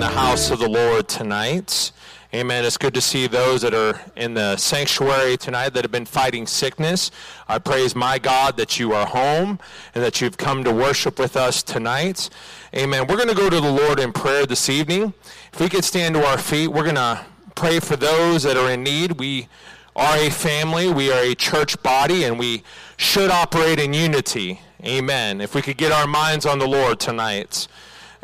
In the house of the Lord tonight. Amen. It's good to see those that are in the sanctuary tonight that have been fighting sickness. I praise my God that you are home and that you've come to worship with us tonight. Amen. We're going to go to the Lord in prayer this evening. If we could stand to our feet, we're going to pray for those that are in need. We are a family, we are a church body, and we should operate in unity. Amen. If we could get our minds on the Lord tonight.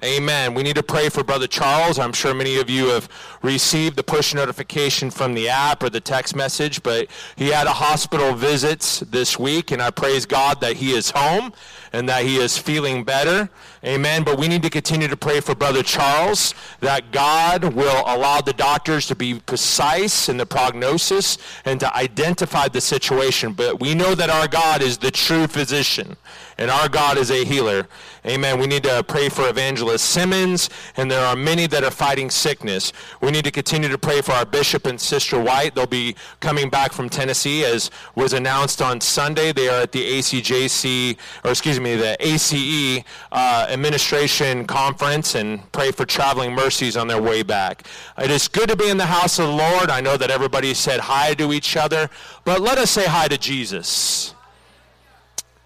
Amen. We need to pray for Brother Charles. I'm sure many of you have received the push notification from the app or the text message, but he had a hospital visit this week, and I praise God that he is home and that he is feeling better. Amen. But we need to continue to pray for Brother Charles that God will allow the doctors to be precise in the prognosis and to identify the situation. But we know that our God is the true physician and our God is a healer. Amen. We need to pray for Evangelist Simmons, and there are many that are fighting sickness. We need to continue to pray for our bishop and sister White. They'll be coming back from Tennessee, as was announced on Sunday. They are at the ACJC, or excuse me, the ACE uh, administration conference, and pray for traveling mercies on their way back. It is good to be in the house of the Lord. I know that everybody said hi to each other, but let us say hi to Jesus.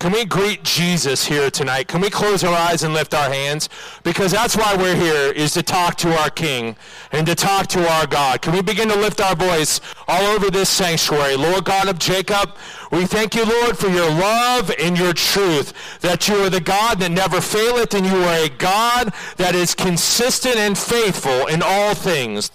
Can we greet Jesus here tonight? Can we close our eyes and lift our hands? Because that's why we're here, is to talk to our King and to talk to our God. Can we begin to lift our voice all over this sanctuary? Lord God of Jacob, we thank you, Lord, for your love and your truth, that you are the God that never faileth, and you are a God that is consistent and faithful in all things.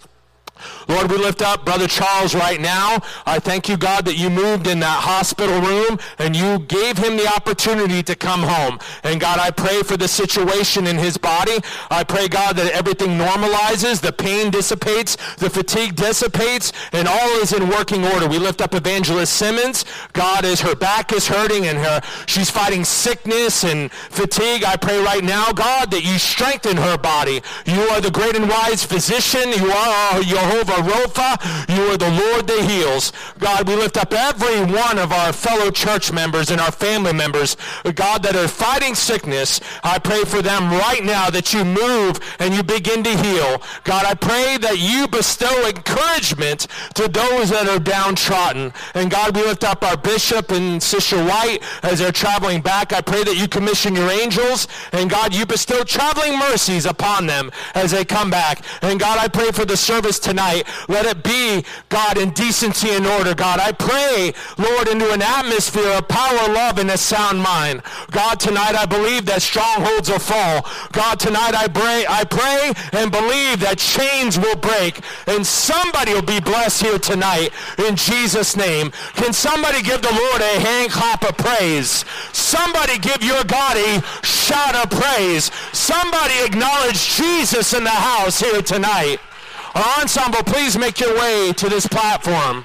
Lord, we lift up Brother Charles right now. I thank you, God, that you moved in that hospital room and you gave him the opportunity to come home. And God, I pray for the situation in his body. I pray, God, that everything normalizes, the pain dissipates, the fatigue dissipates, and all is in working order. We lift up Evangelist Simmons. God, as her back is hurting and her she's fighting sickness and fatigue, I pray right now, God, that you strengthen her body. You are the great and wise physician. You are Jehovah Rapha. You are the Lord that heals. God, we lift up every one of our fellow church members and our family members, God, that are fighting sickness. I pray for them right now that you move and you begin to heal. God, I pray that you bestow encouragement to those that are downtrodden. And God, we lift up our bishop and Sister White as they're traveling back. I pray that you commission your angels. And God, you bestow traveling mercies upon them as they come back. And God, I pray for the service tonight let it be, God, in decency and order, God. I pray, Lord, into an atmosphere of power, love, and a sound mind. God, tonight I believe that strongholds will fall. God, tonight I pray, I pray and believe that chains will break and somebody will be blessed here tonight in Jesus' name. Can somebody give the Lord a hand clap of praise? Somebody give your God a shout of praise. Somebody acknowledge Jesus in the house here tonight. Our ensemble, please make your way to this platform.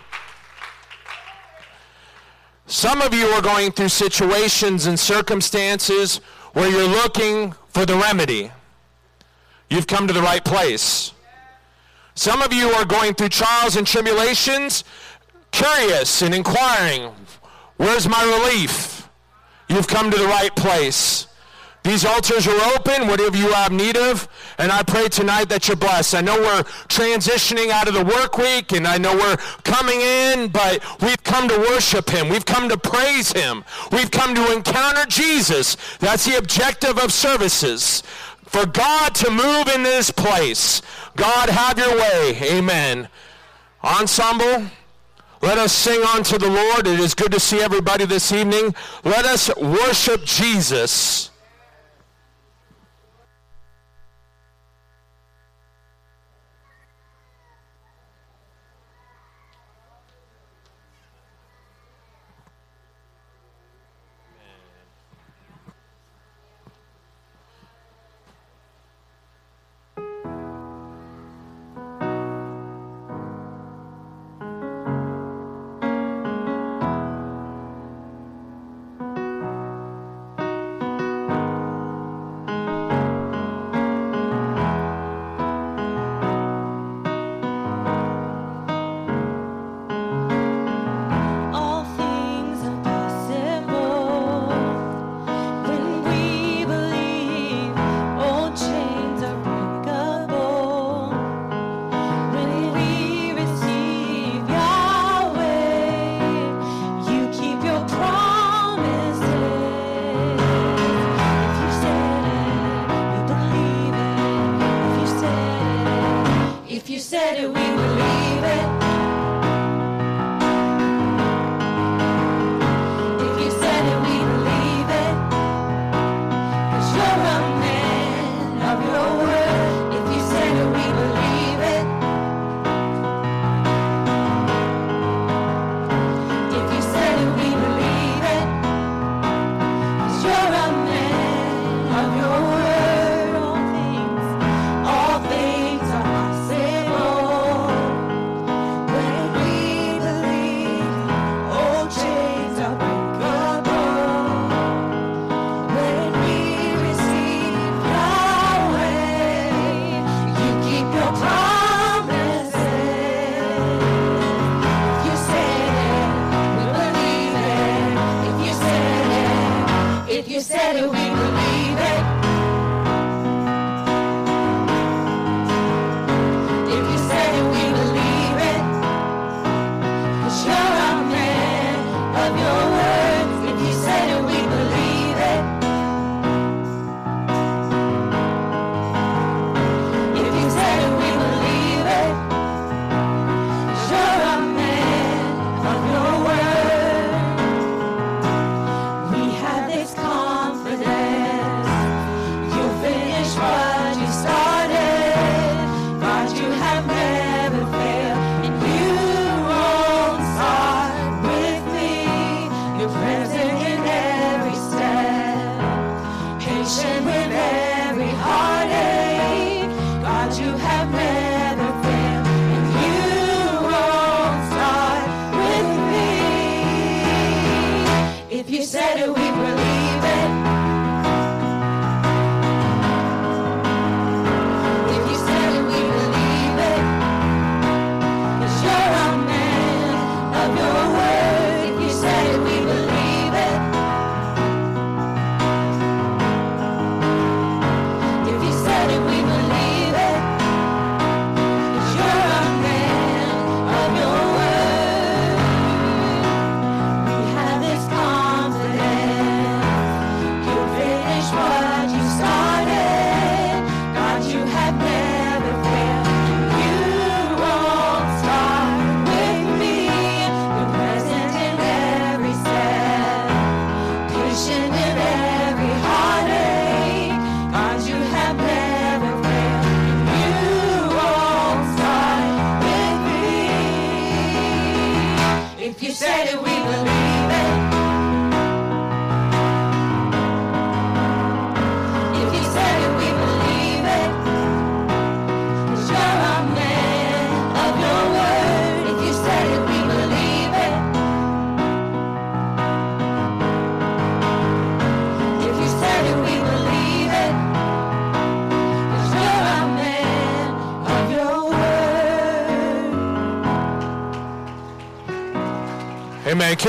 Some of you are going through situations and circumstances where you're looking for the remedy. You've come to the right place. Some of you are going through trials and tribulations, curious and inquiring, where's my relief? You've come to the right place. These altars are open, whatever you have need of, and I pray tonight that you're blessed. I know we're transitioning out of the work week, and I know we're coming in, but we've come to worship him. We've come to praise him. We've come to encounter Jesus. That's the objective of services. For God to move in this place. God, have your way. Amen. Ensemble. Let us sing unto the Lord. It is good to see everybody this evening. Let us worship Jesus.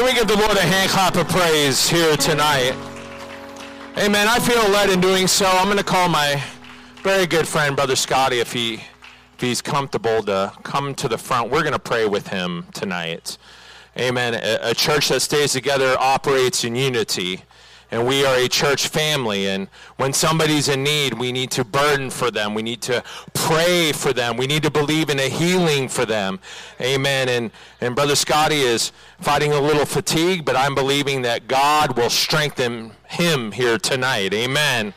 Can we give the Lord a hand clap of praise here tonight? Amen. I feel led in doing so. I'm going to call my very good friend, Brother Scotty, if he if he's comfortable to come to the front. We're going to pray with him tonight. Amen. A, a church that stays together operates in unity and we are a church family. And when somebody's in need, we need to burden for them. We need to pray for them. We need to believe in a healing for them. Amen. And, and Brother Scotty is fighting a little fatigue, but I'm believing that God will strengthen him here tonight. Amen.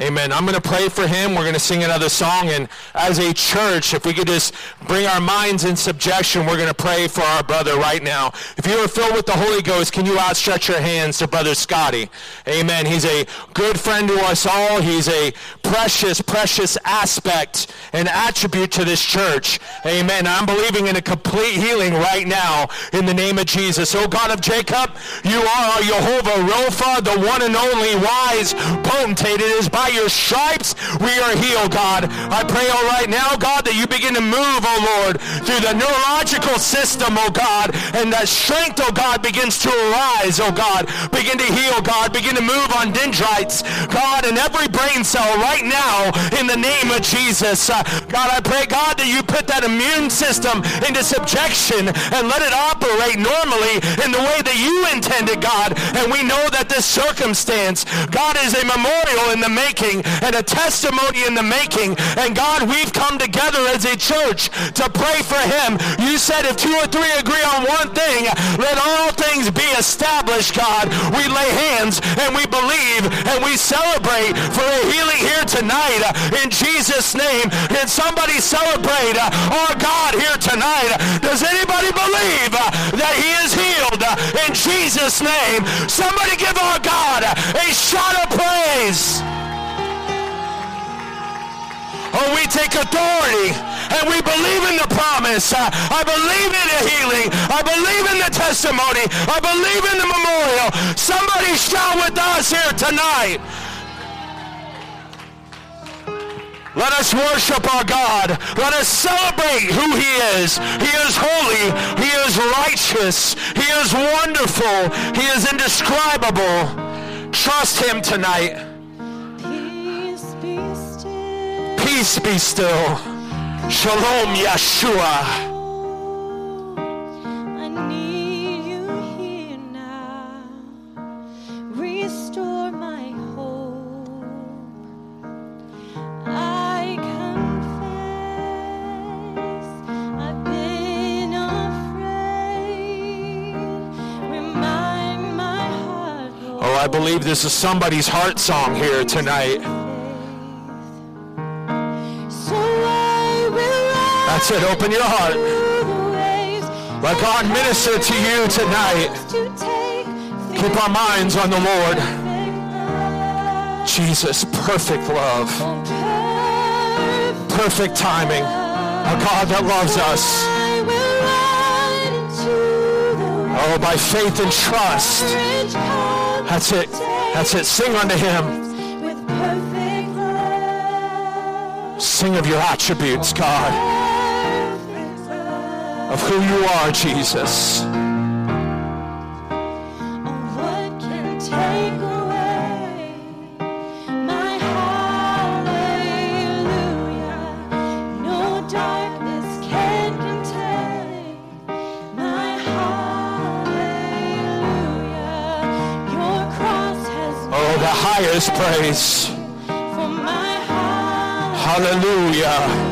Amen. I'm going to pray for him. We're going to sing another song. And as a church, if we could just bring our minds in subjection, we're going to pray for our brother right now. If you are filled with the Holy Ghost, can you outstretch your hands to Brother Scotty? Amen. He's a good friend to us all. He's a precious, precious aspect and attribute to this church. Amen. I'm believing in a complete healing right now in the name of Jesus. Oh God of Jacob, you are Jehovah Rapha, the one and only wise potentate. It is by by your stripes we are healed, God. I pray, all right now, God, that you begin to move, oh Lord, through the neurological system, oh God, and that strength, oh God, begins to arise, oh God. Begin to heal, God. Begin to move on dendrites, God, in every brain cell right now in the name of Jesus. Uh, God, I pray, God, that you put that immune system into subjection and let it operate normally in the way that you intended, God. And we know that this circumstance, God, is a memorial in the making making and a testimony in the making. And God, we've come together as a church to pray for him. You said if two or three agree on one thing, let all things be established, God. We lay hands and we believe and we celebrate for a healing here tonight in Jesus' name. Can somebody celebrate uh, our God here tonight? Does anybody believe uh, that he is healed uh, in Jesus' name? Somebody give our God a shout of praise. Oh, we take authority and we believe in the promise. I believe in the healing. I believe in the testimony. I believe in the memorial. Somebody shout with us here tonight. Let us worship our God. Let us celebrate who he is. He is holy. He is righteous. He is wonderful. He is indescribable. Trust him tonight. Peace be still. Shalom, Yeshua. Oh, I believe this is somebody's heart song here tonight. That's it. Open your heart. Let God minister to you tonight. Keep our minds on the Lord. Jesus, perfect love. perfect timing. A God that loves us. Oh, by faith and trust. That's it. That's it. Sing unto him. Sing of your attributes, God. Of who you are, Jesus. Oh, the highest praise. For my. Hallelujah.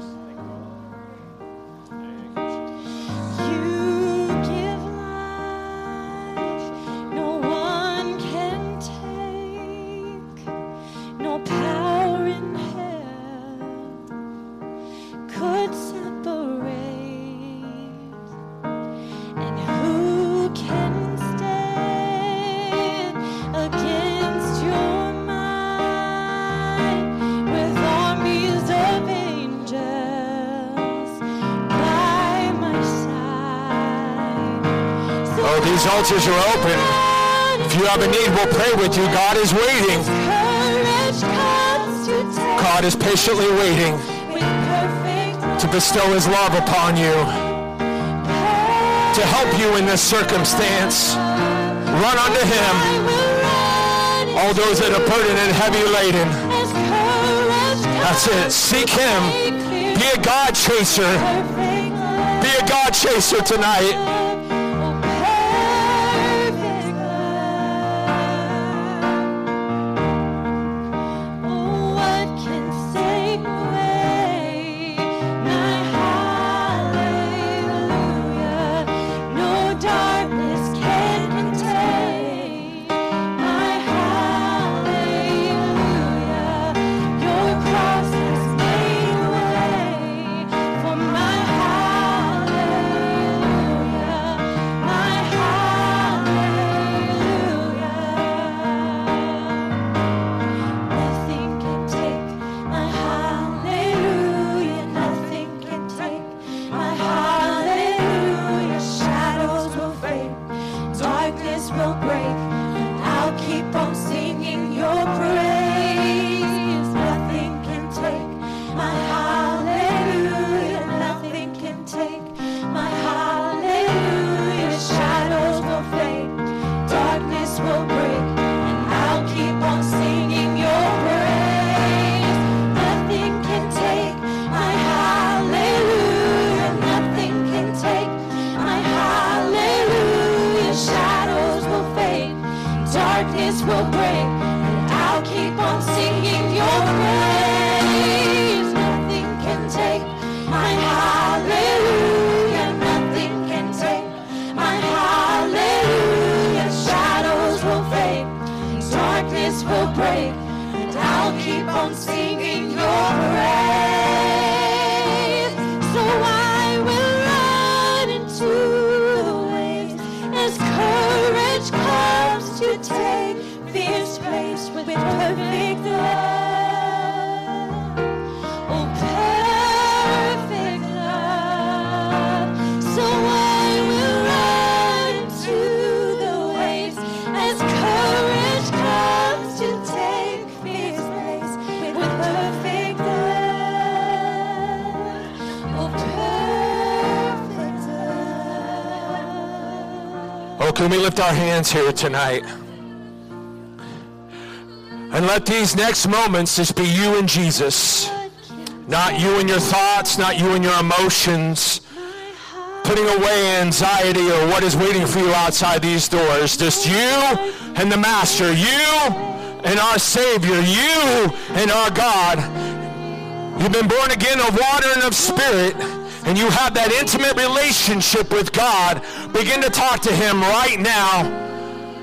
Are open. If you have a need, we'll pray with you. God is waiting. God is patiently waiting to bestow his love upon you, to help you in this circumstance. Run unto him, all those that are burdened and heavy laden. That's it. Seek him. Be a God chaser. Be a God chaser tonight. Can we lift our hands here tonight? And let these next moments just be you and Jesus. Not you and your thoughts, not you and your emotions. Putting away anxiety or what is waiting for you outside these doors. Just you and the Master. You and our Savior. You and our God. You've been born again of water and of spirit and you have that intimate relationship with God, begin to talk to him right now.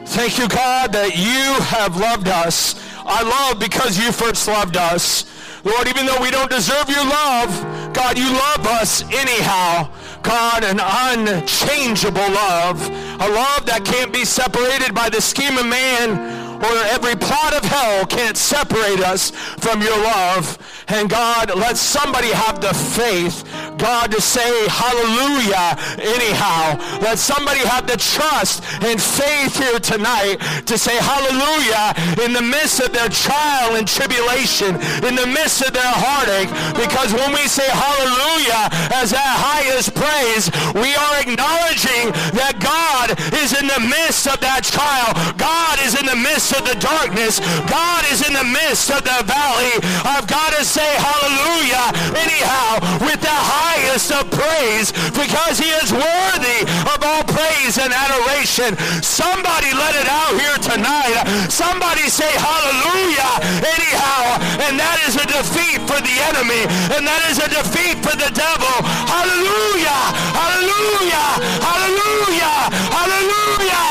Thank you, God, that you have loved us. I love because you first loved us. Lord, even though we don't deserve your love, God, you love us anyhow. God, an unchangeable love, a love that can't be separated by the scheme of man or every plot of hell can't separate us from your love. And God, let somebody have the faith, God, to say hallelujah anyhow. Let somebody have the trust and faith here tonight to say hallelujah in the midst of their trial and tribulation, in the midst of their heartache. Because when we say hallelujah as our highest praise, we are acknowledging that God is in the midst of that trial. God is in the midst of the darkness. God is in the midst of the valley. I've got to say hallelujah anyhow with the highest of praise because he is worthy of all praise and adoration. Somebody let it out here tonight. Somebody say hallelujah anyhow. And that is a defeat for the enemy. And that is a defeat for the devil. Hallelujah. Hallelujah. Hallelujah. Hallelujah.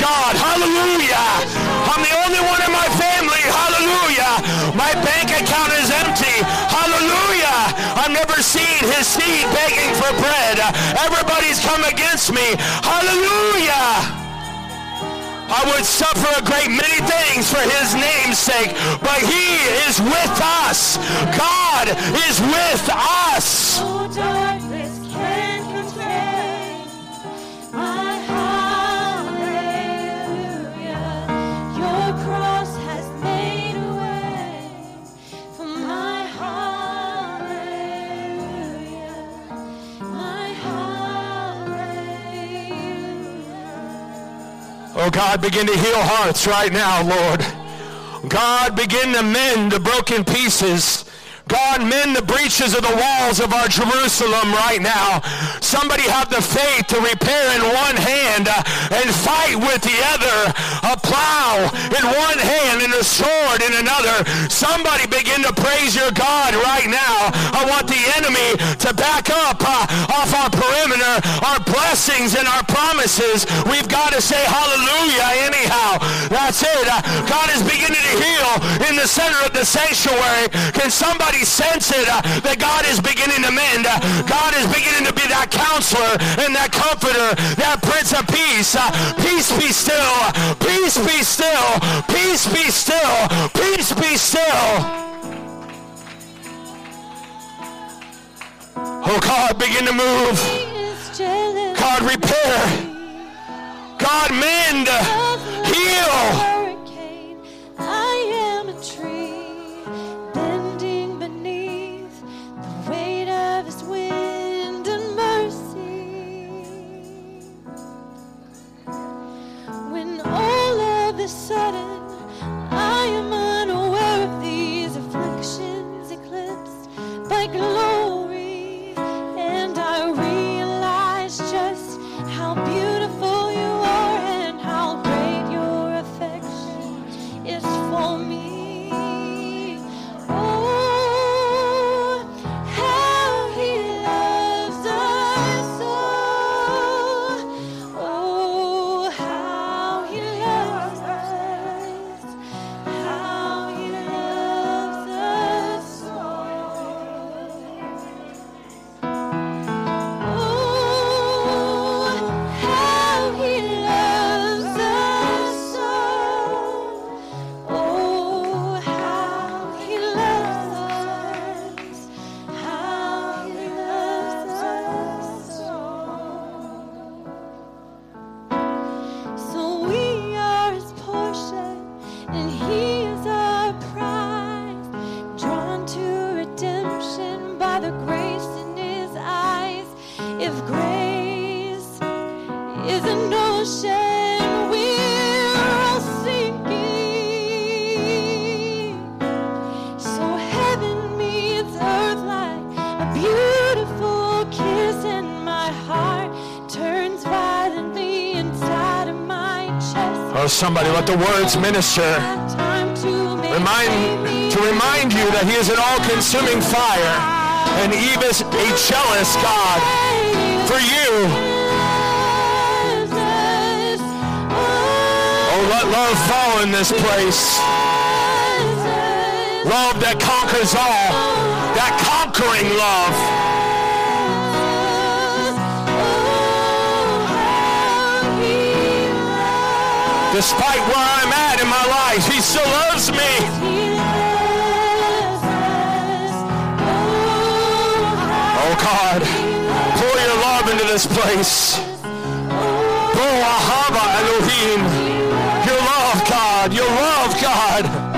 God. Hallelujah. I'm the only one in my family. Hallelujah. My bank account is empty. Hallelujah. I've never seen his seed begging for bread. Everybody's come against me. Hallelujah. I would suffer a great many things for his name's sake, but he is with us. God is with us. Oh, Oh God, begin to heal hearts right now, Lord. God, begin to mend the broken pieces. God, mend the breaches of the walls of our Jerusalem right now. Somebody have the faith to repair in one hand uh, and fight with the other. A plow in one hand and a sword in another. Somebody begin to praise your God right now. I want the enemy to back up uh, off our perimeter, our blessings and our promises. We've got to say hallelujah anyhow. That's it. Uh, God is beginning to heal in the center of the sanctuary. Can somebody sense it uh, that God is beginning to mend. Uh, God is beginning to be that counselor and that comforter, that prince of peace. Uh, peace be still. Peace be still. Peace be still. Peace be still. Oh God, begin to move. God, repair. God, mend. Heal. Sudden I am unaware of these afflictions eclipsed by glory and I realize just how beautiful you are and how great your affection is for me the words minister. Remind, to remind you that he is an all-consuming fire and even a jealous God. for you. Oh, let love fall in this place. Love that conquers all. That conquering love. Despite where I'm at in my life, he still loves me. Oh God, pour your love into this place. Pour Ahava Elohim. Your love, God. Your love, God.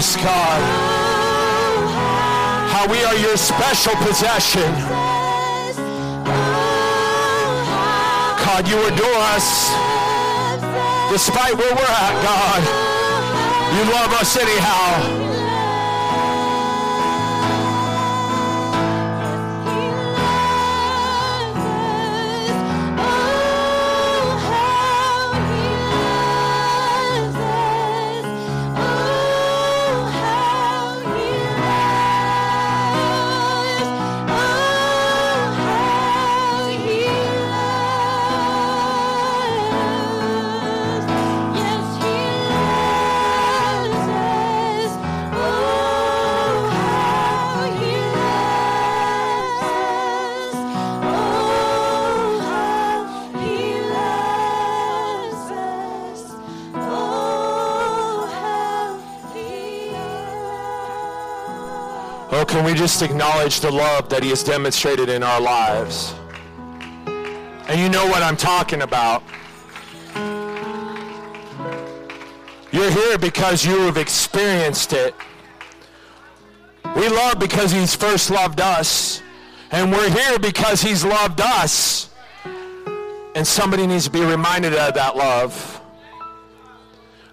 Us, God. How we are your special possession. God, you adore us despite where we're at, God. You love us anyhow. Can we just acknowledge the love that he has demonstrated in our lives? And you know what I'm talking about. You're here because you have experienced it. We love because he's first loved us. And we're here because he's loved us. And somebody needs to be reminded of that love.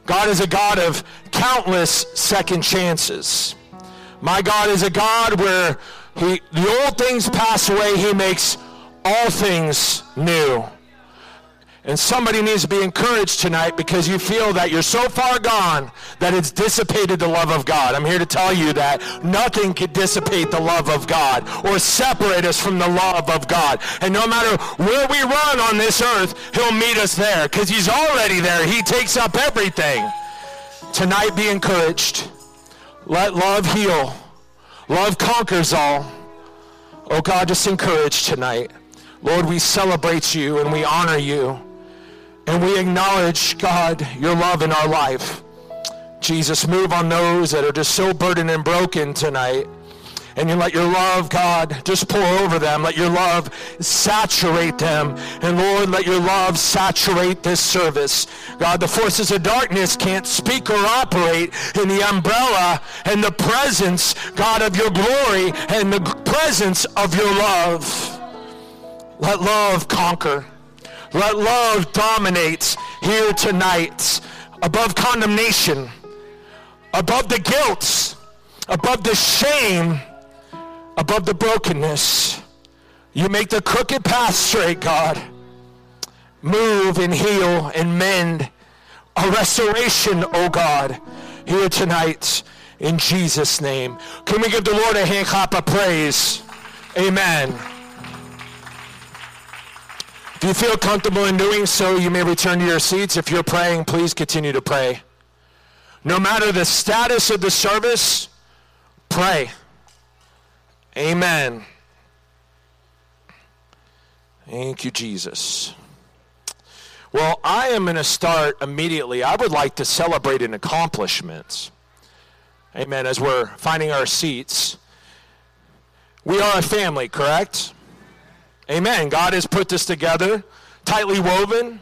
God is a God of countless second chances. My God is a God where he, the old things pass away, he makes all things new. And somebody needs to be encouraged tonight because you feel that you're so far gone that it's dissipated the love of God. I'm here to tell you that nothing can dissipate the love of God or separate us from the love of God. And no matter where we run on this earth, he'll meet us there because he's already there. He takes up everything. Tonight be encouraged. Let love heal. Love conquers all. Oh God, just encourage tonight. Lord, we celebrate you and we honor you. And we acknowledge, God, your love in our life. Jesus, move on those that are just so burdened and broken tonight. And you let your love, God, just pour over them. Let your love saturate them. And Lord, let your love saturate this service. God, the forces of darkness can't speak or operate in the umbrella and the presence, God, of your glory and the presence of your love. Let love conquer. Let love dominate here tonight above condemnation, above the guilt, above the shame, above the brokenness. You make the crooked path straight, God. Move and heal and mend. A restoration, oh God, here tonight in Jesus' name. Can we give the Lord a hand clap of praise? Amen. If you feel comfortable in doing so, you may return to your seats. If you're praying, please continue to pray. No matter the status of the service, pray. Amen. Thank you, Jesus. Well, I am going to start immediately. I would like to celebrate an accomplishment. Amen. As we're finding our seats, we are a family, correct? Amen. God has put this together, tightly woven.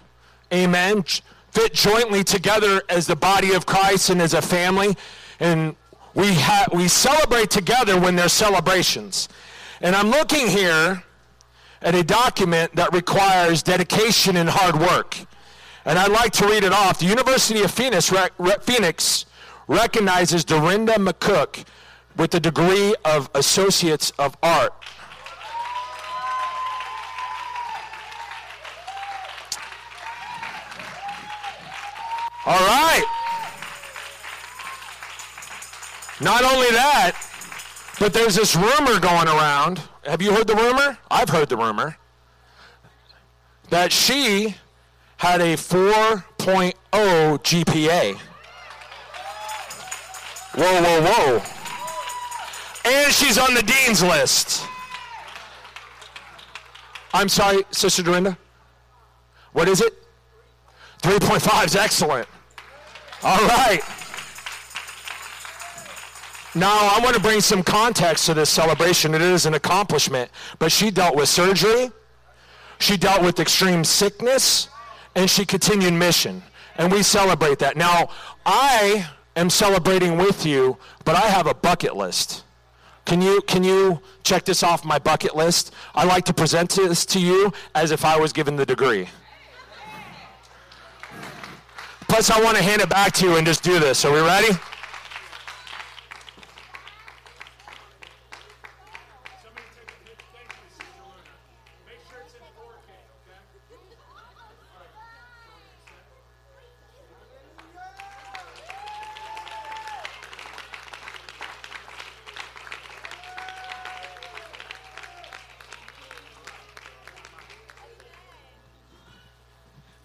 Amen. Fit jointly together as the body of Christ and as a family. And we, ha- we celebrate together when there's celebrations. And I'm looking here at a document that requires dedication and hard work. And I'd like to read it off. The University of Phoenix, Phoenix recognizes Dorinda McCook with the degree of Associates of Art All right. Not only that, but there's this rumor going around. Have you heard the rumor? I've heard the rumor. That she had a 4.0 GPA. Whoa, whoa, whoa. And she's on the dean's list. I'm sorry, Sister Dorinda? What is it? 3.5 is excellent. All right. Now, I want to bring some context to this celebration. It is an accomplishment, but she dealt with surgery, she dealt with extreme sickness, and she continued mission. And we celebrate that. Now, I am celebrating with you, but I have a bucket list. Can you, can you check this off my bucket list? I like to present this to you as if I was given the degree. Plus, I want to hand it back to you and just do this. Are we ready?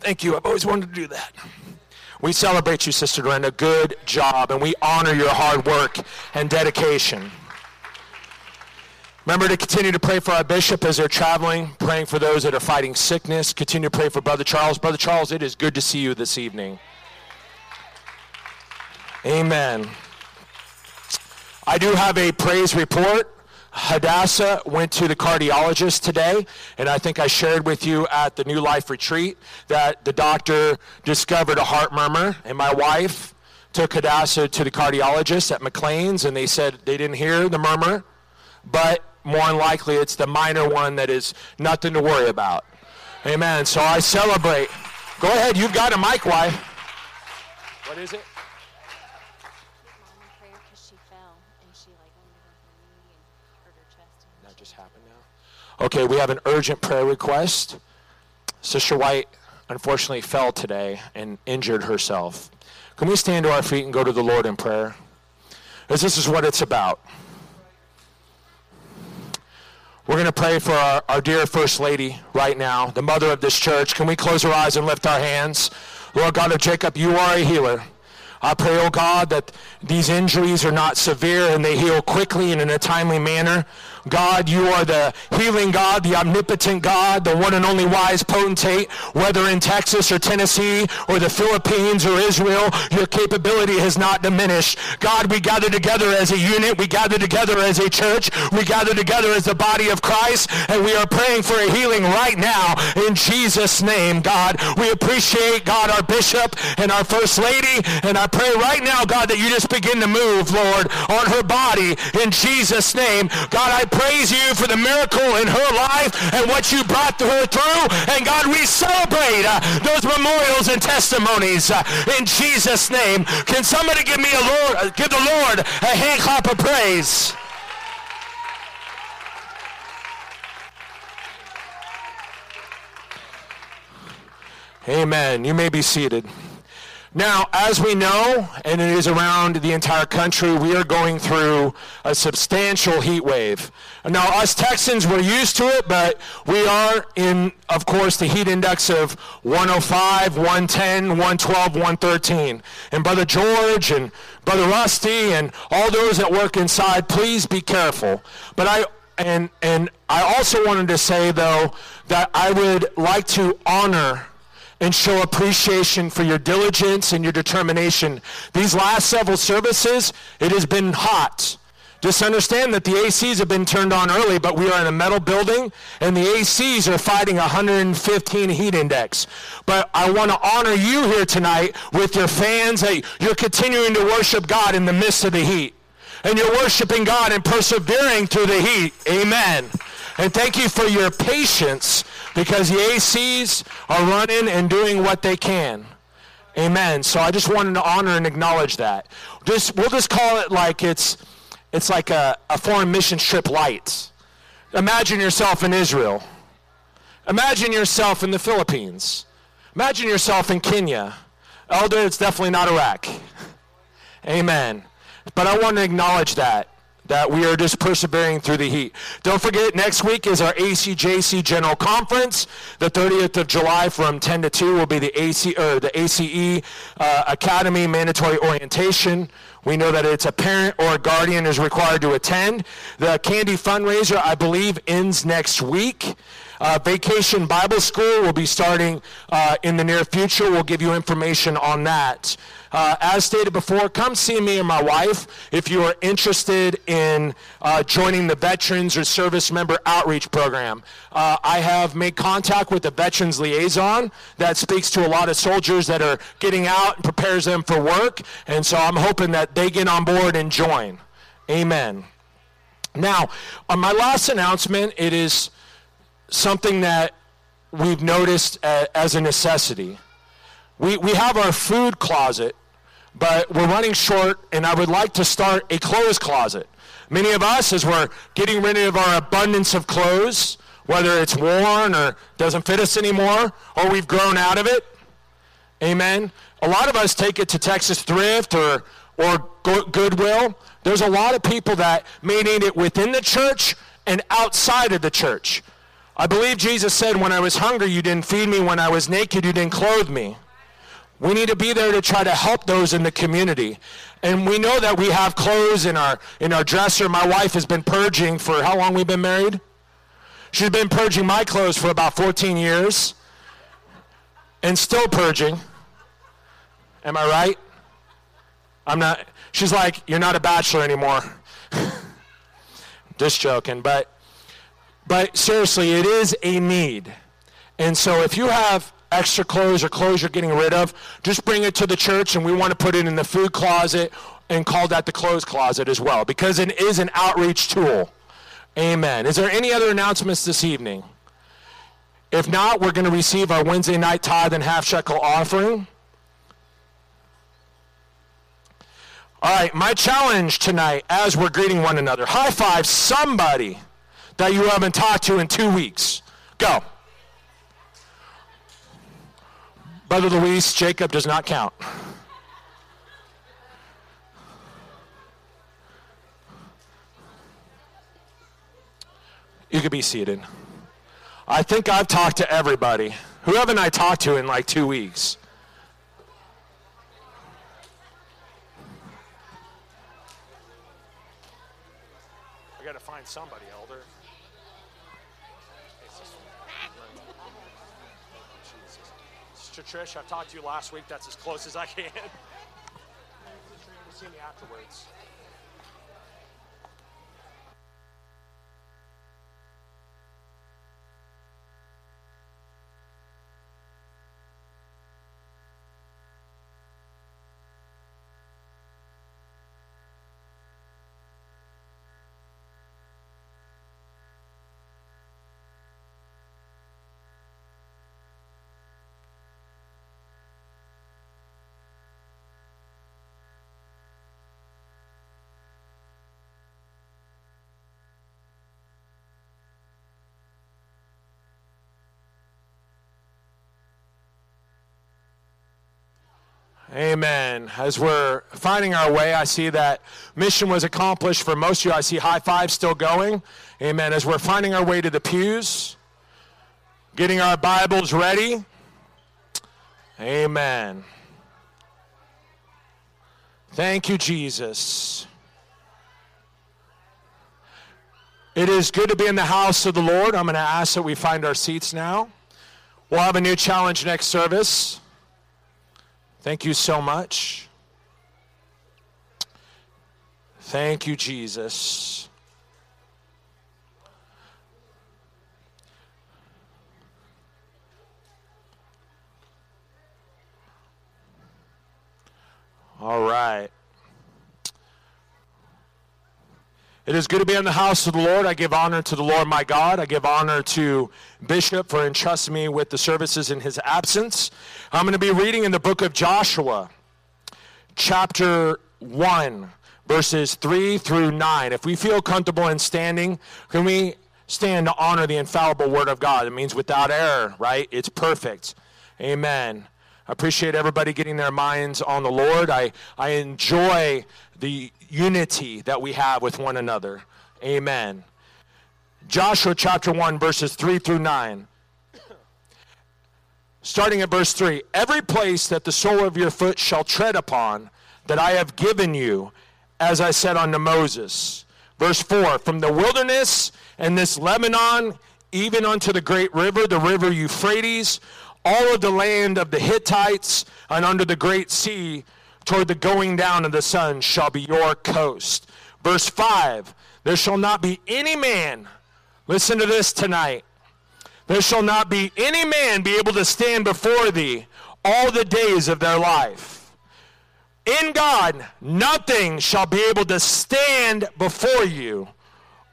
Thank you. I've always wanted to do that. We celebrate you, Sister Dorinda. Good job. And we honor your hard work and dedication. Remember to continue to pray for our bishop as they're traveling, praying for those that are fighting sickness. Continue to pray for Brother Charles. Brother Charles, it is good to see you this evening. Amen. I do have a praise report. Hadassah went to the cardiologist today, and I think I shared with you at the New Life retreat that the doctor discovered a heart murmur, and my wife took Hadassah to the cardiologist at McLane's, and they said they didn't hear the murmur, but more than likely it's the minor one that is nothing to worry about. Amen. So I celebrate. Go ahead, you've got a mic, wife. What is it? Okay, we have an urgent prayer request. Sister White unfortunately fell today and injured herself. Can we stand to our feet and go to the Lord in prayer? As this is what it's about. We're going to pray for our, our dear First Lady right now, the mother of this church. Can we close our eyes and lift our hands? Lord God of Jacob, you are a healer. I pray, oh God, that these injuries are not severe and they heal quickly and in a timely manner. God, you are the healing God, the omnipotent God, the one and only wise potentate, whether in Texas or Tennessee or the Philippines or Israel, your capability has not diminished. God, we gather together as a unit. We gather together as a church. We gather together as the body of Christ, and we are praying for a healing right now in Jesus' name, God. We appreciate, God, our bishop and our first lady, and I pray right now, God, that you just begin to move, Lord, on her body in Jesus' name. God, I praise you for the miracle in her life and what you brought her through. And God, we celebrate uh, those memorials and testimonies uh, in Jesus' name. Can somebody give me a Lord, uh, give the Lord a hand clap of praise? Amen. You may be seated. Now, as we know, and it is around the entire country, we are going through a substantial heat wave. Now, us Texans, we're used to it, but we are in, of course, the heat index of 105, 110, 112, 113. And Brother George and Brother Rusty and all those that work inside, please be careful. But I, and, and I also wanted to say, though, that I would like to honor and show appreciation for your diligence and your determination. These last several services, it has been hot. Just understand that the ACs have been turned on early, but we are in a metal building, and the ACs are fighting 115 heat index. But I want to honor you here tonight with your fans. Hey, you're continuing to worship God in the midst of the heat. And you're worshiping God and persevering through the heat. Amen. And thank you for your patience because the ACs are running and doing what they can. Amen. So I just wanted to honor and acknowledge that. Just we'll just call it like it's it's like a, a foreign mission trip light. Imagine yourself in Israel. Imagine yourself in the Philippines. Imagine yourself in Kenya. Elder, it's definitely not Iraq. Amen. But I want to acknowledge that that we are just persevering through the heat. Don't forget, next week is our ACJC General Conference. The 30th of July from 10 to 2 will be the AC or the ACE uh, Academy mandatory orientation. We know that it's a parent or a guardian is required to attend. The candy fundraiser, I believe, ends next week. Uh, Vacation Bible School will be starting uh, in the near future. We'll give you information on that. Uh, as stated before, come see me and my wife if you are interested in uh, joining the Veterans or Service Member Outreach Program. Uh, I have made contact with the Veterans Liaison that speaks to a lot of soldiers that are getting out and prepares them for work, and so I'm hoping that they get on board and join. Amen. Now, on my last announcement, it is something that we've noticed as a necessity. We, we have our food closet but we're running short, and I would like to start a clothes closet. Many of us, as we're getting rid of our abundance of clothes, whether it's worn or doesn't fit us anymore, or we've grown out of it, amen. A lot of us take it to Texas Thrift or, or Goodwill. There's a lot of people that may need it within the church and outside of the church. I believe Jesus said, When I was hungry, you didn't feed me. When I was naked, you didn't clothe me. We need to be there to try to help those in the community. And we know that we have clothes in our in our dresser. My wife has been purging for how long we've been married? She's been purging my clothes for about 14 years. And still purging. Am I right? I'm not she's like, You're not a bachelor anymore. Just joking, but but seriously, it is a need. And so if you have extra clothes or clothes you're getting rid of, just bring it to the church and we want to put it in the food closet and call that the clothes closet as well because it is an outreach tool. Amen. Is there any other announcements this evening? If not, we're going to receive our Wednesday night tithe and half shekel offering. All right, my challenge tonight as we're greeting one another high five somebody that you haven't talked to in two weeks. Go. Brother Luis, Jacob does not count. You could be seated. I think I've talked to everybody. Who haven't I talked to in like two weeks? I got to find somebody, Elder. Sister Trish, I talked to you last week. That's as close as I can. See me afterwards. Amen. As we're finding our way, I see that mission was accomplished for most of you. I see high five still going. Amen. As we're finding our way to the pews, getting our Bibles ready. Amen. Thank you, Jesus. It is good to be in the house of the Lord. I'm going to ask that we find our seats now. We'll have a new challenge next service. Thank you so much. Thank you, Jesus. All right. It is good to be in the house of the Lord. I give honor to the Lord my God. I give honor to Bishop for entrusting me with the services in his absence. I'm going to be reading in the book of Joshua, chapter 1, verses 3 through 9. If we feel comfortable in standing, can we stand to honor the infallible word of God? It means without error, right? It's perfect. Amen. I appreciate everybody getting their minds on the Lord. I, I enjoy the unity that we have with one another. Amen. Joshua chapter 1, verses 3 through 9. Starting at verse 3 Every place that the sole of your foot shall tread upon, that I have given you, as I said unto Moses. Verse 4 From the wilderness and this Lebanon, even unto the great river, the river Euphrates, all of the land of the Hittites and under the great sea toward the going down of the sun shall be your coast. Verse 5 There shall not be any man, listen to this tonight, there shall not be any man be able to stand before thee all the days of their life. In God, nothing shall be able to stand before you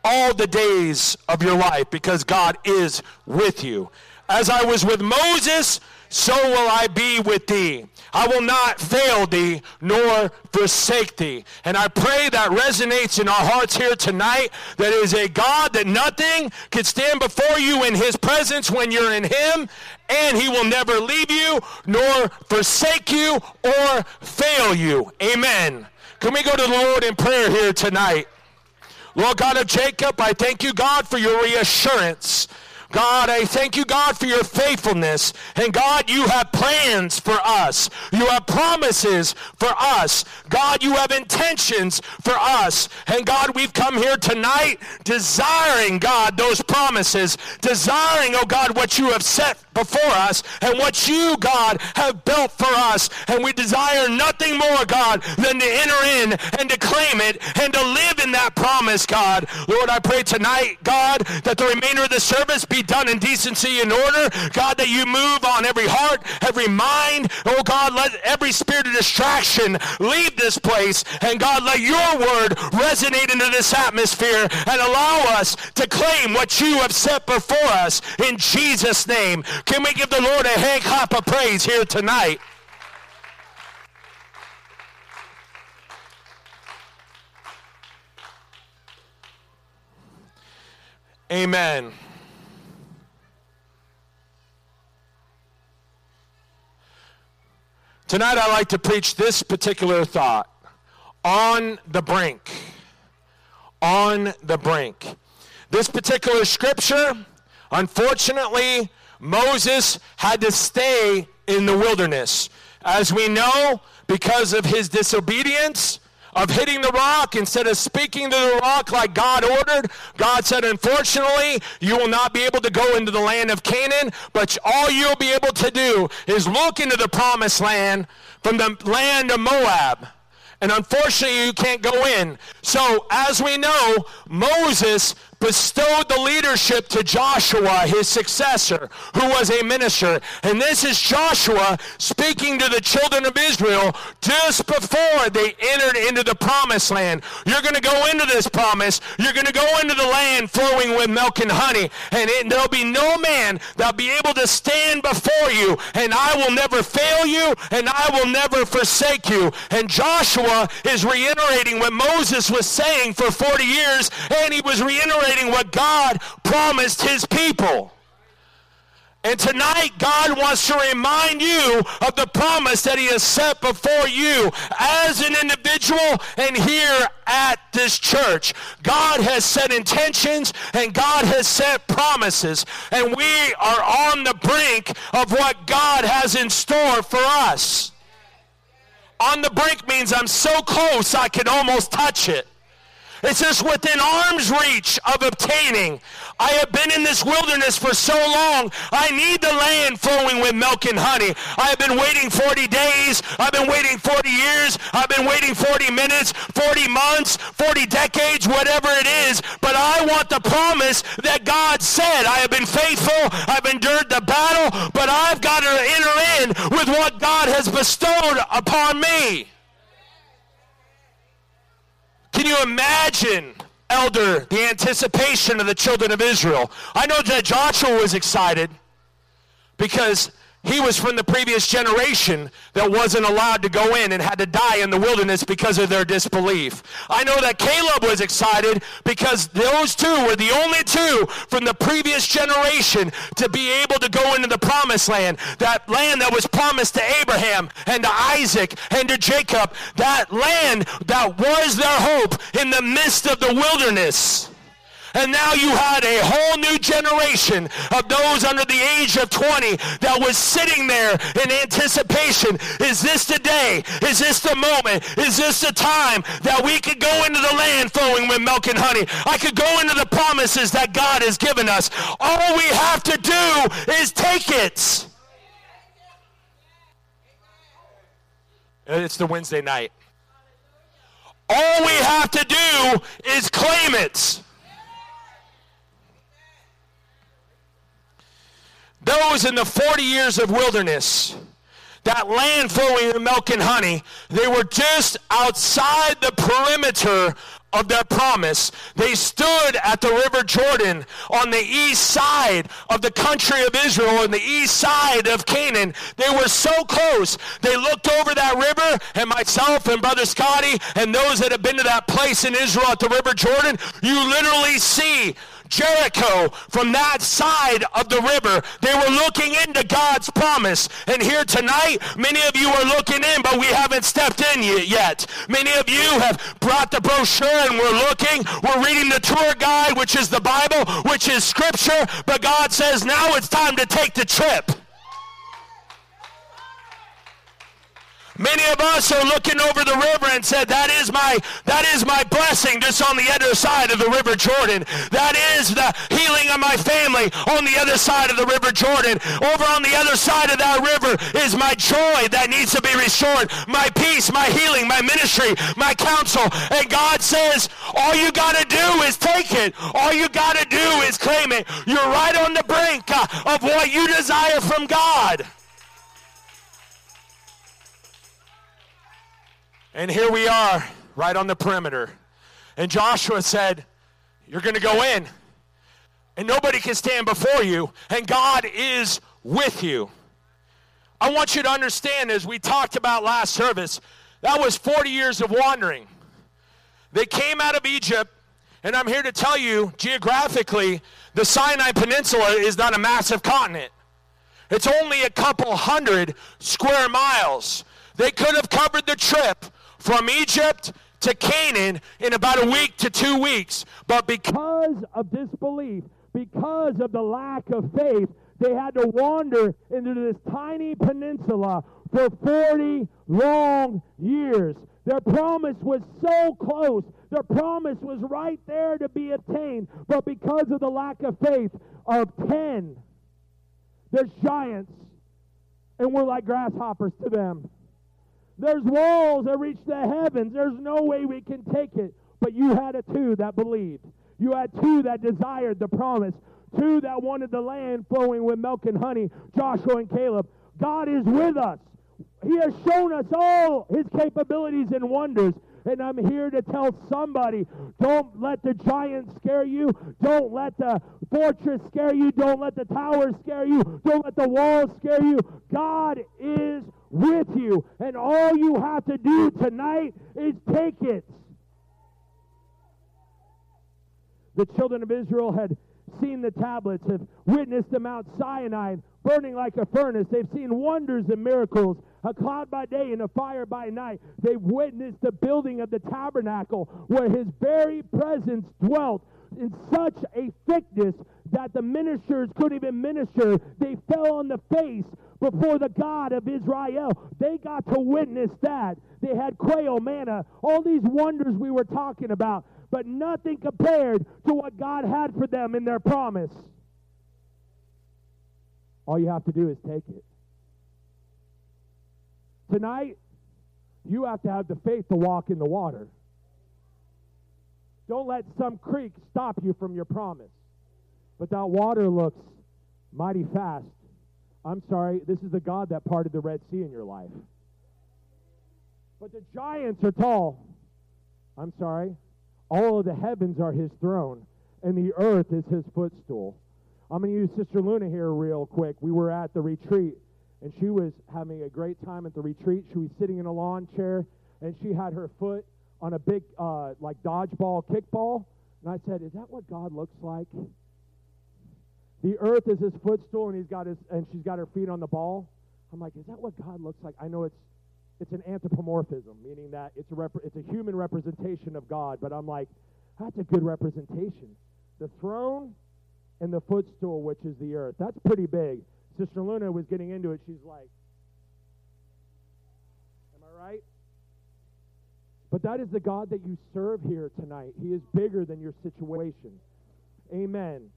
all the days of your life because God is with you. As I was with Moses, so will I be with thee. I will not fail thee nor forsake thee. And I pray that resonates in our hearts here tonight that is a God that nothing can stand before you in his presence when you're in him, and he will never leave you nor forsake you or fail you. Amen. Can we go to the Lord in prayer here tonight? Lord God of Jacob, I thank you, God, for your reassurance God, I thank you, God, for your faithfulness. And God, you have plans for us. You have promises for us. God, you have intentions for us. And God, we've come here tonight desiring, God, those promises, desiring, oh God, what you have set before us and what you, God, have built for us. And we desire nothing more, God, than to enter in and to claim it and to live in that promise, God. Lord, I pray tonight, God, that the remainder of the service be done in decency and order. God, that you move on every heart, every mind. Oh, God, let every spirit of distraction leave this place. And God, let your word resonate into this atmosphere and allow us to claim what you have set before us in Jesus' name. Can we give the Lord a hand clap of praise here tonight? Amen. Tonight, I like to preach this particular thought on the brink. On the brink. This particular scripture, unfortunately, Moses had to stay in the wilderness. As we know, because of his disobedience, of hitting the rock instead of speaking to the rock like God ordered. God said, Unfortunately, you will not be able to go into the land of Canaan, but all you'll be able to do is look into the promised land from the land of Moab. And unfortunately, you can't go in. So, as we know, Moses bestowed the leadership to Joshua, his successor, who was a minister. And this is Joshua speaking to the children of Israel just before they entered into the promised land. You're going to go into this promise. You're going to go into the land flowing with milk and honey. And it, there'll be no man that'll be able to stand before you. And I will never fail you, and I will never forsake you. And Joshua is reiterating what Moses was saying for 40 years, and he was reiterating what God promised his people. And tonight, God wants to remind you of the promise that He has set before you as an individual and here at this church. God has set intentions and God has set promises. And we are on the brink of what God has in store for us. On the brink means I'm so close I can almost touch it. It's just within arm's reach of obtaining. I have been in this wilderness for so long. I need the land flowing with milk and honey. I have been waiting 40 days. I've been waiting 40 years. I've been waiting 40 minutes, 40 months, 40 decades, whatever it is. But I want the promise that God said. I have been faithful. I've endured the battle, but I've got to enter in with what God has bestowed upon me. Can you imagine, elder, the anticipation of the children of Israel? I know that Joshua was excited because he was from the previous generation that wasn't allowed to go in and had to die in the wilderness because of their disbelief. I know that Caleb was excited because those two were the only two from the previous generation to be able to go into the promised land. That land that was promised to Abraham and to Isaac and to Jacob. That land that was their hope in the midst of the wilderness. And now you had a whole new generation of those under the age of 20 that was sitting there in anticipation. Is this the day? Is this the moment? Is this the time that we could go into the land flowing with milk and honey? I could go into the promises that God has given us. All we have to do is take it. It's the Wednesday night. All we have to do is claim it. Those in the 40 years of wilderness, that land flowing with milk and honey, they were just outside the perimeter of their promise. They stood at the river Jordan on the east side of the country of Israel, on the east side of Canaan. They were so close. They looked over that river, and myself and Brother Scotty and those that have been to that place in Israel at the river Jordan, you literally see Jericho from that side of the river. They were looking into God's promise. And here tonight, many of you are looking in, but we haven't stepped in yet. Many of you have brought the brochure and we're looking. We're reading the tour guide, which is the Bible, which is scripture. But God says now it's time to take the trip. Many of us are looking over the river and said, that is my, that is my blessing just on the other side of the river Jordan. That is the healing of my family on the other side of the river Jordan. Over on the other side of that river is my joy that needs to be restored. My peace, my healing, my ministry, my counsel. And God says, all you got to do is take it. All you got to do is claim it. You're right on the brink uh, of what you desire from God. And here we are, right on the perimeter. And Joshua said, You're going to go in, and nobody can stand before you, and God is with you. I want you to understand, as we talked about last service, that was 40 years of wandering. They came out of Egypt, and I'm here to tell you, geographically, the Sinai Peninsula is not a massive continent. It's only a couple hundred square miles. They could have covered the trip from Egypt to Canaan in about a week to two weeks. But because of disbelief, because of the lack of faith, they had to wander into this tiny peninsula for 40 long years. Their promise was so close. Their promise was right there to be attained. But because of the lack of faith of 10, there's giants, and we're like grasshoppers to them. There's walls that reach the heavens. There's no way we can take it. But you had a two that believed. You had two that desired the promise. Two that wanted the land flowing with milk and honey. Joshua and Caleb. God is with us. He has shown us all his capabilities and wonders. And I'm here to tell somebody don't let the giant scare you. Don't let the fortress scare you. Don't let the tower scare you. Don't let the walls scare you. God is with you. And all you have to do tonight is take it. The children of Israel had seen the tablets, have witnessed the Mount Sinai, burning like a furnace. They've seen wonders and miracles, a cloud by day and a fire by night. They've witnessed the building of the tabernacle where his very presence dwelt in such a thickness that the ministers couldn't even minister. They fell on the face before the God of Israel. They got to witness that. They had quail, manna, all these wonders we were talking about, but nothing compared to what God had for them in their promise. All you have to do is take it. Tonight, you have to have the faith to walk in the water. Don't let some creek stop you from your promise. But that water looks mighty fast. I'm sorry, this is the God that parted the Red Sea in your life. But the giants are tall. I'm sorry. All of the heavens are his throne, and the earth is his footstool. I'm going to use Sister Luna here real quick. We were at the retreat, and she was having a great time at the retreat. She was sitting in a lawn chair, and she had her foot on a big, uh, like, dodgeball kickball. And I said, Is that what God looks like? The earth is his footstool, and he's got his, and she's got her feet on the ball. I'm like, is that what God looks like? I know it's, it's an anthropomorphism, meaning that it's a rep- it's a human representation of God. But I'm like, that's a good representation. The throne and the footstool, which is the earth. That's pretty big. Sister Luna was getting into it. She's like, Am I right? But that is the God that you serve here tonight. He is bigger than your situation. Amen.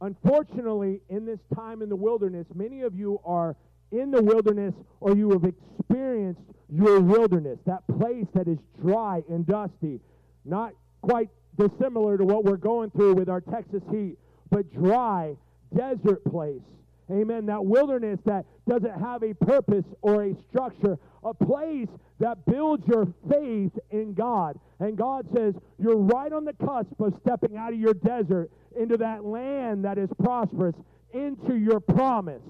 Unfortunately, in this time in the wilderness, many of you are in the wilderness or you have experienced your wilderness, that place that is dry and dusty, not quite dissimilar to what we're going through with our Texas heat, but dry, desert place. Amen. That wilderness that doesn't have a purpose or a structure, a place that builds your faith in God. And God says, You're right on the cusp of stepping out of your desert into that land that is prosperous, into your promise.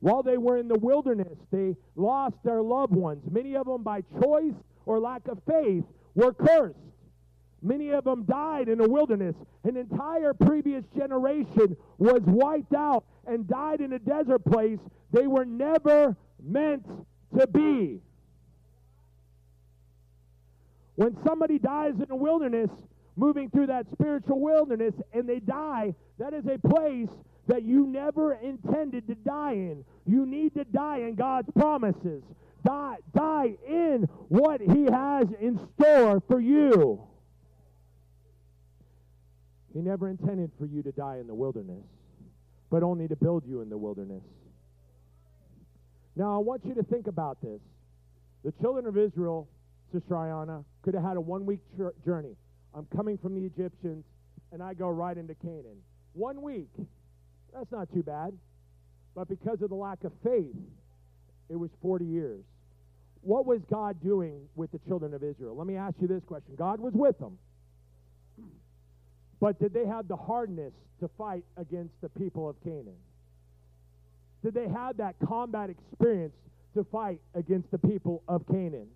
While they were in the wilderness, they lost their loved ones. Many of them, by choice or lack of faith, were cursed. Many of them died in the wilderness. An entire previous generation was wiped out and died in a desert place they were never meant to be. When somebody dies in the wilderness, moving through that spiritual wilderness, and they die, that is a place that you never intended to die in. You need to die in God's promises. Die, die in what He has in store for you. He never intended for you to die in the wilderness, but only to build you in the wilderness. Now, I want you to think about this. The children of Israel, Sister Ayana, could have had a one week journey. I'm coming from the Egyptians, and I go right into Canaan. One week. That's not too bad. But because of the lack of faith, it was 40 years. What was God doing with the children of Israel? Let me ask you this question God was with them. But did they have the hardness to fight against the people of Canaan? Did they have that combat experience to fight against the people of Canaan?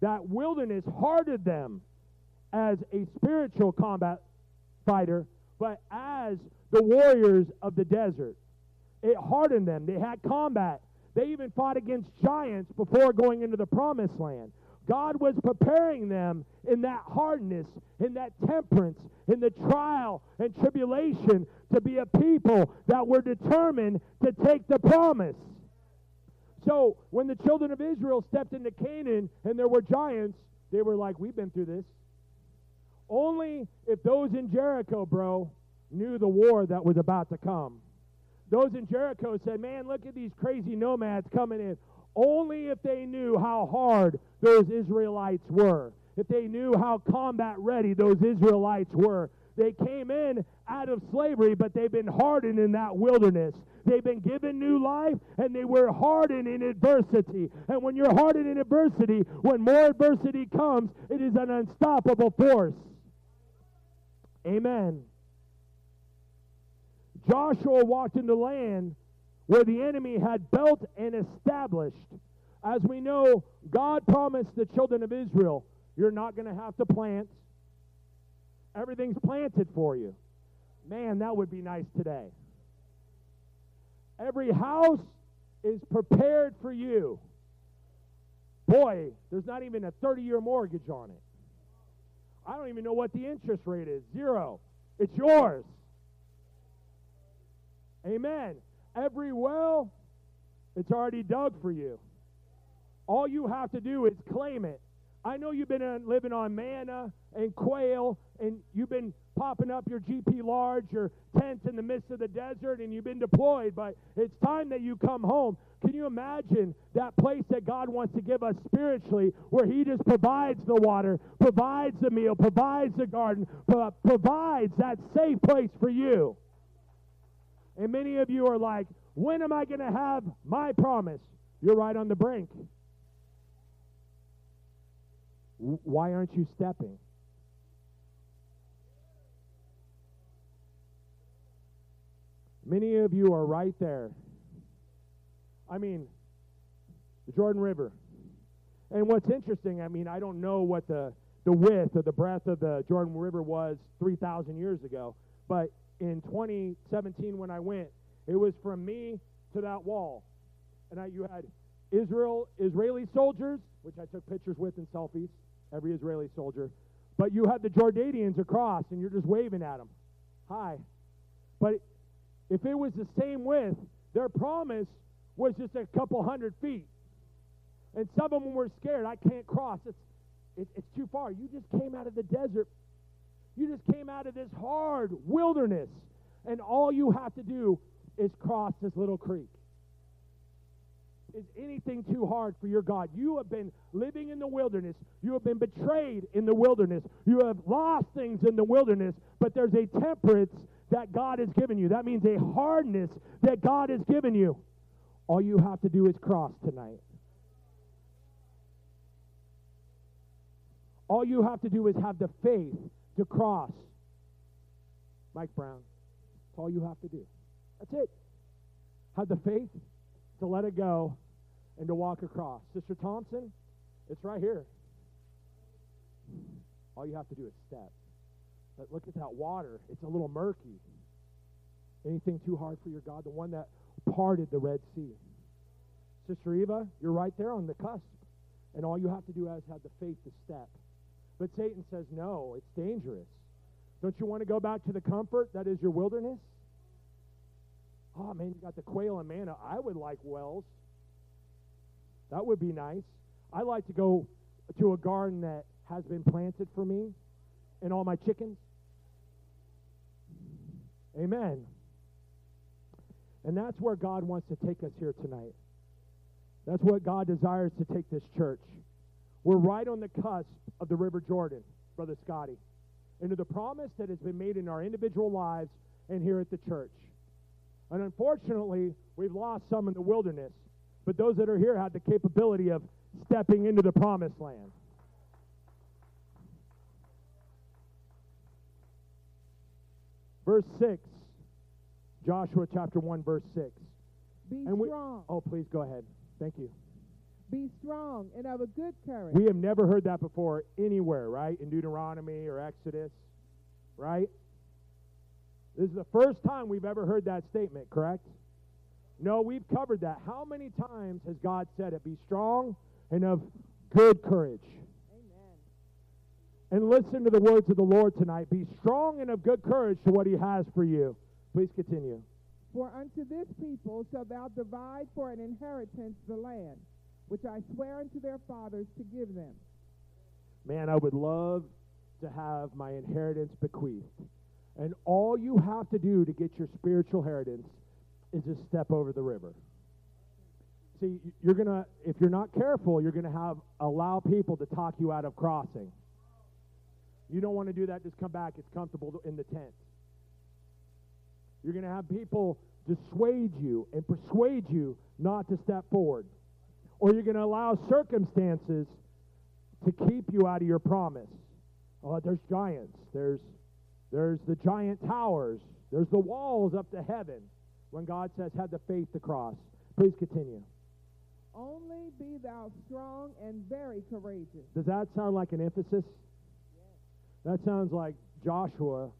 That wilderness hardened them as a spiritual combat fighter, but as the warriors of the desert. It hardened them. They had combat. They even fought against giants before going into the promised land. God was preparing them in that hardness, in that temperance, in the trial and tribulation to be a people that were determined to take the promise. So when the children of Israel stepped into Canaan and there were giants, they were like, We've been through this. Only if those in Jericho, bro, knew the war that was about to come. Those in Jericho said, Man, look at these crazy nomads coming in. Only if they knew how hard those Israelites were, if they knew how combat ready those Israelites were. They came in out of slavery, but they've been hardened in that wilderness. They've been given new life, and they were hardened in adversity. And when you're hardened in adversity, when more adversity comes, it is an unstoppable force. Amen. Joshua walked into land where the enemy had built and established. As we know, God promised the children of Israel, you're not going to have to plant. Everything's planted for you. Man, that would be nice today. Every house is prepared for you. Boy, there's not even a 30 year mortgage on it. I don't even know what the interest rate is zero. It's yours. Amen. Every well, it's already dug for you. All you have to do is claim it. I know you've been living on manna and quail, and you've been popping up your GP large, your tent in the midst of the desert, and you've been deployed, but it's time that you come home. Can you imagine that place that God wants to give us spiritually, where He just provides the water, provides the meal, provides the garden, pro- provides that safe place for you? And many of you are like, when am I going to have my promise? You're right on the brink. Why aren't you stepping? Many of you are right there. I mean, the Jordan River. And what's interesting, I mean, I don't know what the, the width or the breadth of the Jordan River was 3,000 years ago, but in 2017 when I went, it was from me to that wall. And I, you had Israel, Israeli soldiers, which I took pictures with in selfies, every Israeli soldier. But you had the Jordanians across, and you're just waving at them. Hi. But if it was the same width, their promise was just a couple hundred feet. And some of them were scared. I can't cross. It's, it, it's too far. You just came out of the desert. You just came out of this hard wilderness. And all you have to do is cross this little creek. Is anything too hard for your God? You have been living in the wilderness. You have been betrayed in the wilderness. You have lost things in the wilderness, but there's a temperance that God has given you. That means a hardness that God has given you. All you have to do is cross tonight. All you have to do is have the faith to cross. Mike Brown. That's all you have to do. That's it. Have the faith to let it go and to walk across. Sister Thompson, it's right here. All you have to do is step. But look at that water. It's a little murky. Anything too hard for your God? The one that parted the Red Sea. Sister Eva, you're right there on the cusp. And all you have to do is have the faith to step. But Satan says, no, it's dangerous. Don't you want to go back to the comfort that is your wilderness? Oh, man, you got the quail and manna. I would like wells. That would be nice. I like to go to a garden that has been planted for me and all my chickens. Amen. And that's where God wants to take us here tonight. That's what God desires to take this church. We're right on the cusp of the River Jordan, Brother Scotty, into the promise that has been made in our individual lives and here at the church. And unfortunately, we've lost some in the wilderness, but those that are here had the capability of stepping into the promised land. Verse 6, Joshua chapter 1, verse 6. Be And we- strong. Oh, please go ahead. Thank you. Be strong and of a good courage. We have never heard that before anywhere, right? In Deuteronomy or Exodus, right? This is the first time we've ever heard that statement, correct? No, we've covered that. How many times has God said it? Be strong and of good courage. Amen. And listen to the words of the Lord tonight. Be strong and of good courage to what he has for you. Please continue. For unto this people shalt thou divide for an inheritance the land, which I swear unto their fathers to give them. Man, I would love to have my inheritance bequeathed. And all you have to do to get your spiritual inheritance is just step over the river. See, you're going to, if you're not careful, you're going to have, allow people to talk you out of crossing. You don't want to do that, just come back. It's comfortable in the tent. You're going to have people dissuade you and persuade you not to step forward. Or you're going to allow circumstances to keep you out of your promise. Oh, there's giants. There's there's the giant towers. There's the walls up to heaven. When God says, have the faith to cross. Please continue. Only be thou strong and very courageous. Does that sound like an emphasis? That sounds like Joshua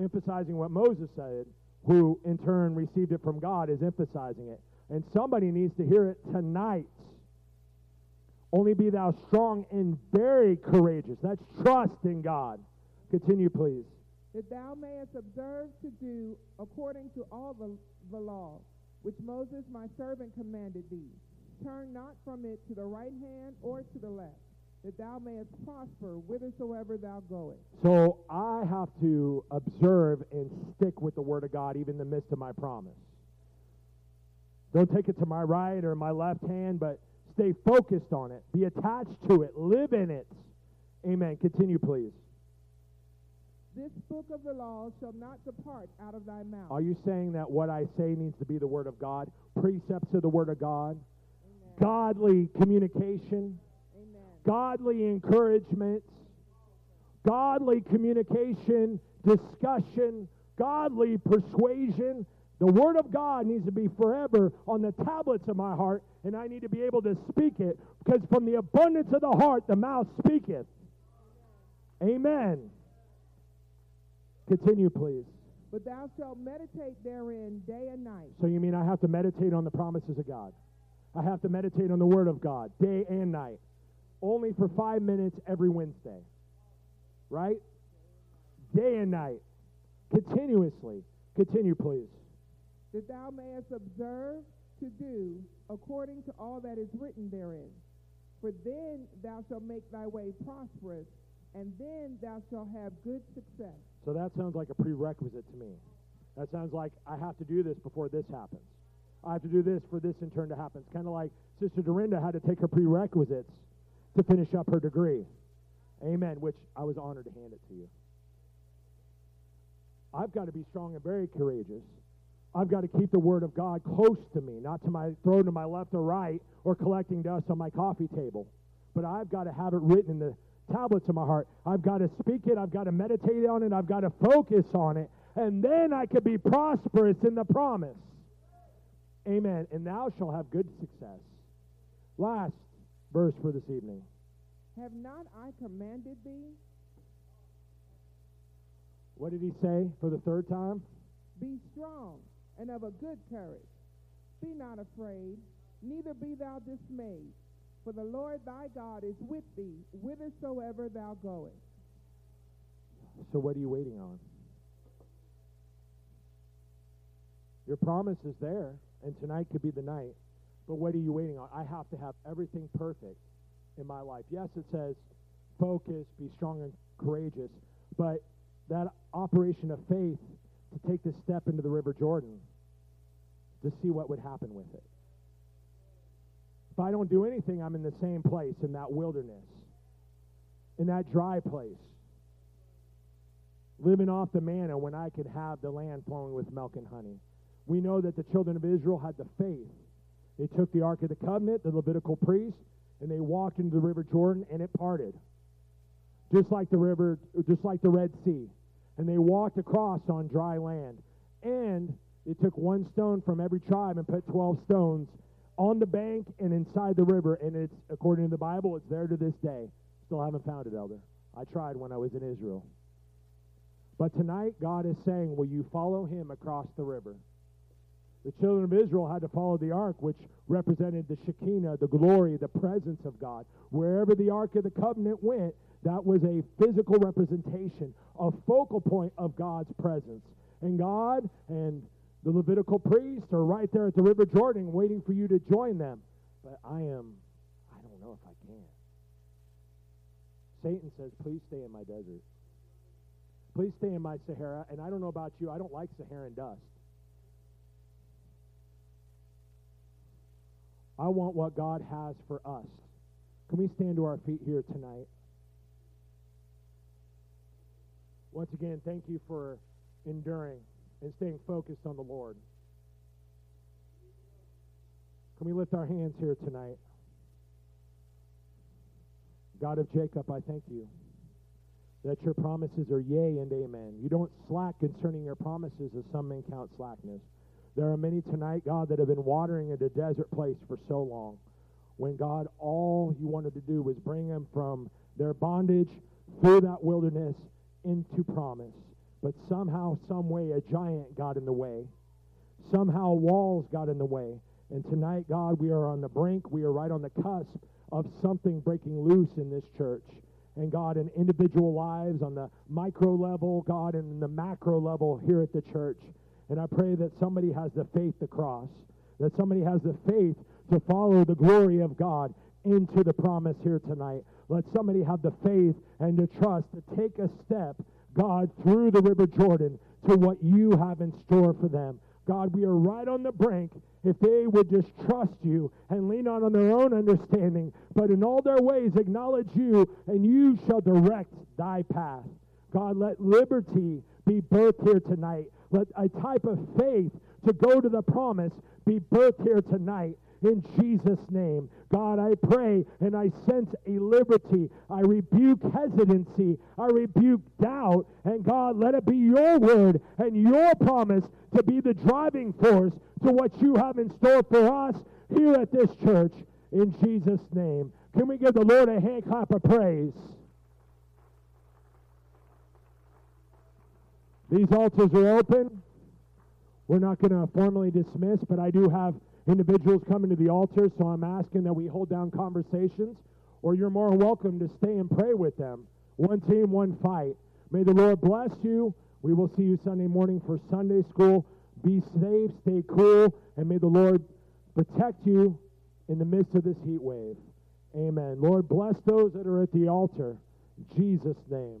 emphasizing what Moses said, who in turn received it from God, is emphasizing it. And somebody needs to hear it tonight. Only be thou strong and very courageous. That's trust in God. Continue, please. that thou mayest observe to do according to all the, the law which Moses my servant commanded thee. Turn not from it to the right hand or to the left, that thou mayest prosper whithersoever thou goest. So I have to observe and stick with the Word of God even in the midst of my promise. Don't take it to my right or my left hand, but stay focused on it. Be attached to it. Live in it. Amen. Continue, please. This book of the law shall not depart out of thy mouth. Are you saying that what I say needs to be the Word of God? Precepts of the Word of God? Amen. Godly communication? Amen. godly encouragement, godly communication, discussion, godly persuasion. The Word of God needs to be forever on the tablets of my heart, and I need to be able to speak it because from the abundance of the heart, the mouth speaketh. Amen. Continue, please. But thou shalt meditate therein day and night, So, you mean I have to meditate on the promises of God? I have to meditate on the Word of God day and night, only for five minutes every Wednesday. Right? Day and night, continuously. Continue, please. That thou mayest observe to do according to all that is written therein. For then thou shalt make thy way prosperous, and then thou shalt have good success. So that sounds like a prerequisite to me. That sounds like I have to do this before this happens. I have to do this for this in turn to happen. It's kind of like Sister Dorinda had to take her prerequisites to finish up her degree. Amen, which I was honored to hand it to you. I've got to be strong and very courageous. I've got to keep the Word of God close to me, not to my thrown to my left or right or collecting dust on my coffee table. But I've got to have it written in the tablets of my heart. I've got to speak it. I've got to meditate on it. I've got to focus on it. And then I could be prosperous in the promise. Amen. And thou shalt have good success. Last verse for this evening. Have not I commanded thee? What did he say for the third time? Be strong and of a good courage. Be not afraid, neither be thou dismayed. For the Lord thy God is with thee whithersoever thou goest. So what are you waiting on? Your promise is there, and tonight could be the night. But what are you waiting on? I have to have everything perfect in my life. Yes, it says focus, be strong and courageous, but that operation of faith to take this step into the River Jordan to see what would happen with it. If I don't do anything, I'm in the same place in that wilderness, in that dry place living off the manna when I could have the land flowing with milk and honey. We know that the children of Israel had the faith. They took the Ark of the Covenant, the Levitical priest, and they walked into the River Jordan, and it parted. Just like the river, just like the Red Sea. And they walked across on dry land. And they took one stone from every tribe and put 12 stones on the bank and inside the river. And it's, according to the Bible, it's there to this day. Still haven't found it, Elder. I tried when I was in Israel. But tonight, God is saying, Will you follow him across the river? The children of Israel had to follow the ark, which represented the Shekinah, the glory, the presence of God. Wherever the ark of the covenant went, that was a physical representation, a focal point of God's presence. And God and the Levitical priests are right there at the River Jordan waiting for you to join them. But I am, I don't know if I can. Satan says, Please stay in my desert. Please stay in my Sahara. And I don't know about you, I don't like Saharan dust. I want what God has for us. Can we stand to our feet here tonight? Once again, thank you for enduring and staying focused on the Lord. Can we lift our hands here tonight? God of Jacob, I thank you that your promises are yea and amen. You don't slack concerning your promises as some men count slackness. There are many tonight, God, that have been watering in a desert place for so long. When God, all you wanted to do was bring them from their bondage through that wilderness into promise. But somehow, some way, a giant got in the way. Somehow, walls got in the way. And tonight, God, we are on the brink. We are right on the cusp of something breaking loose in this church. And God, in individual lives, on the micro level, God, and in the macro level here at the church. And I pray that somebody has the faith to cross, that somebody has the faith to follow the glory of God into the promise here tonight. Let somebody have the faith and the trust to take a step, God, through the River Jordan to what you have in store for them. God, we are right on the brink. If they would just trust you and lean not on their own understanding, but in all their ways acknowledge you, and you shall direct thy path. God, let liberty be birthed here tonight. Let a type of faith to go to the promise be birthed here tonight in Jesus' name. God, I pray and I sense a liberty. I rebuke hesitancy. I rebuke doubt. And God, let it be your word and your promise to be the driving force to what you have in store for us here at this church in Jesus' name. Can we give the Lord a hand clap of praise? These altars are open. We're not going to formally dismiss, but I do have individuals coming to the altar, so I'm asking that we hold down conversations, or you're more welcome to stay and pray with them. One team, one fight. May the Lord bless you. We will see you Sunday morning for Sunday school. Be safe, stay cool, and may the Lord protect you in the midst of this heat wave. Amen. Lord, bless those that are at the altar. In Jesus' name.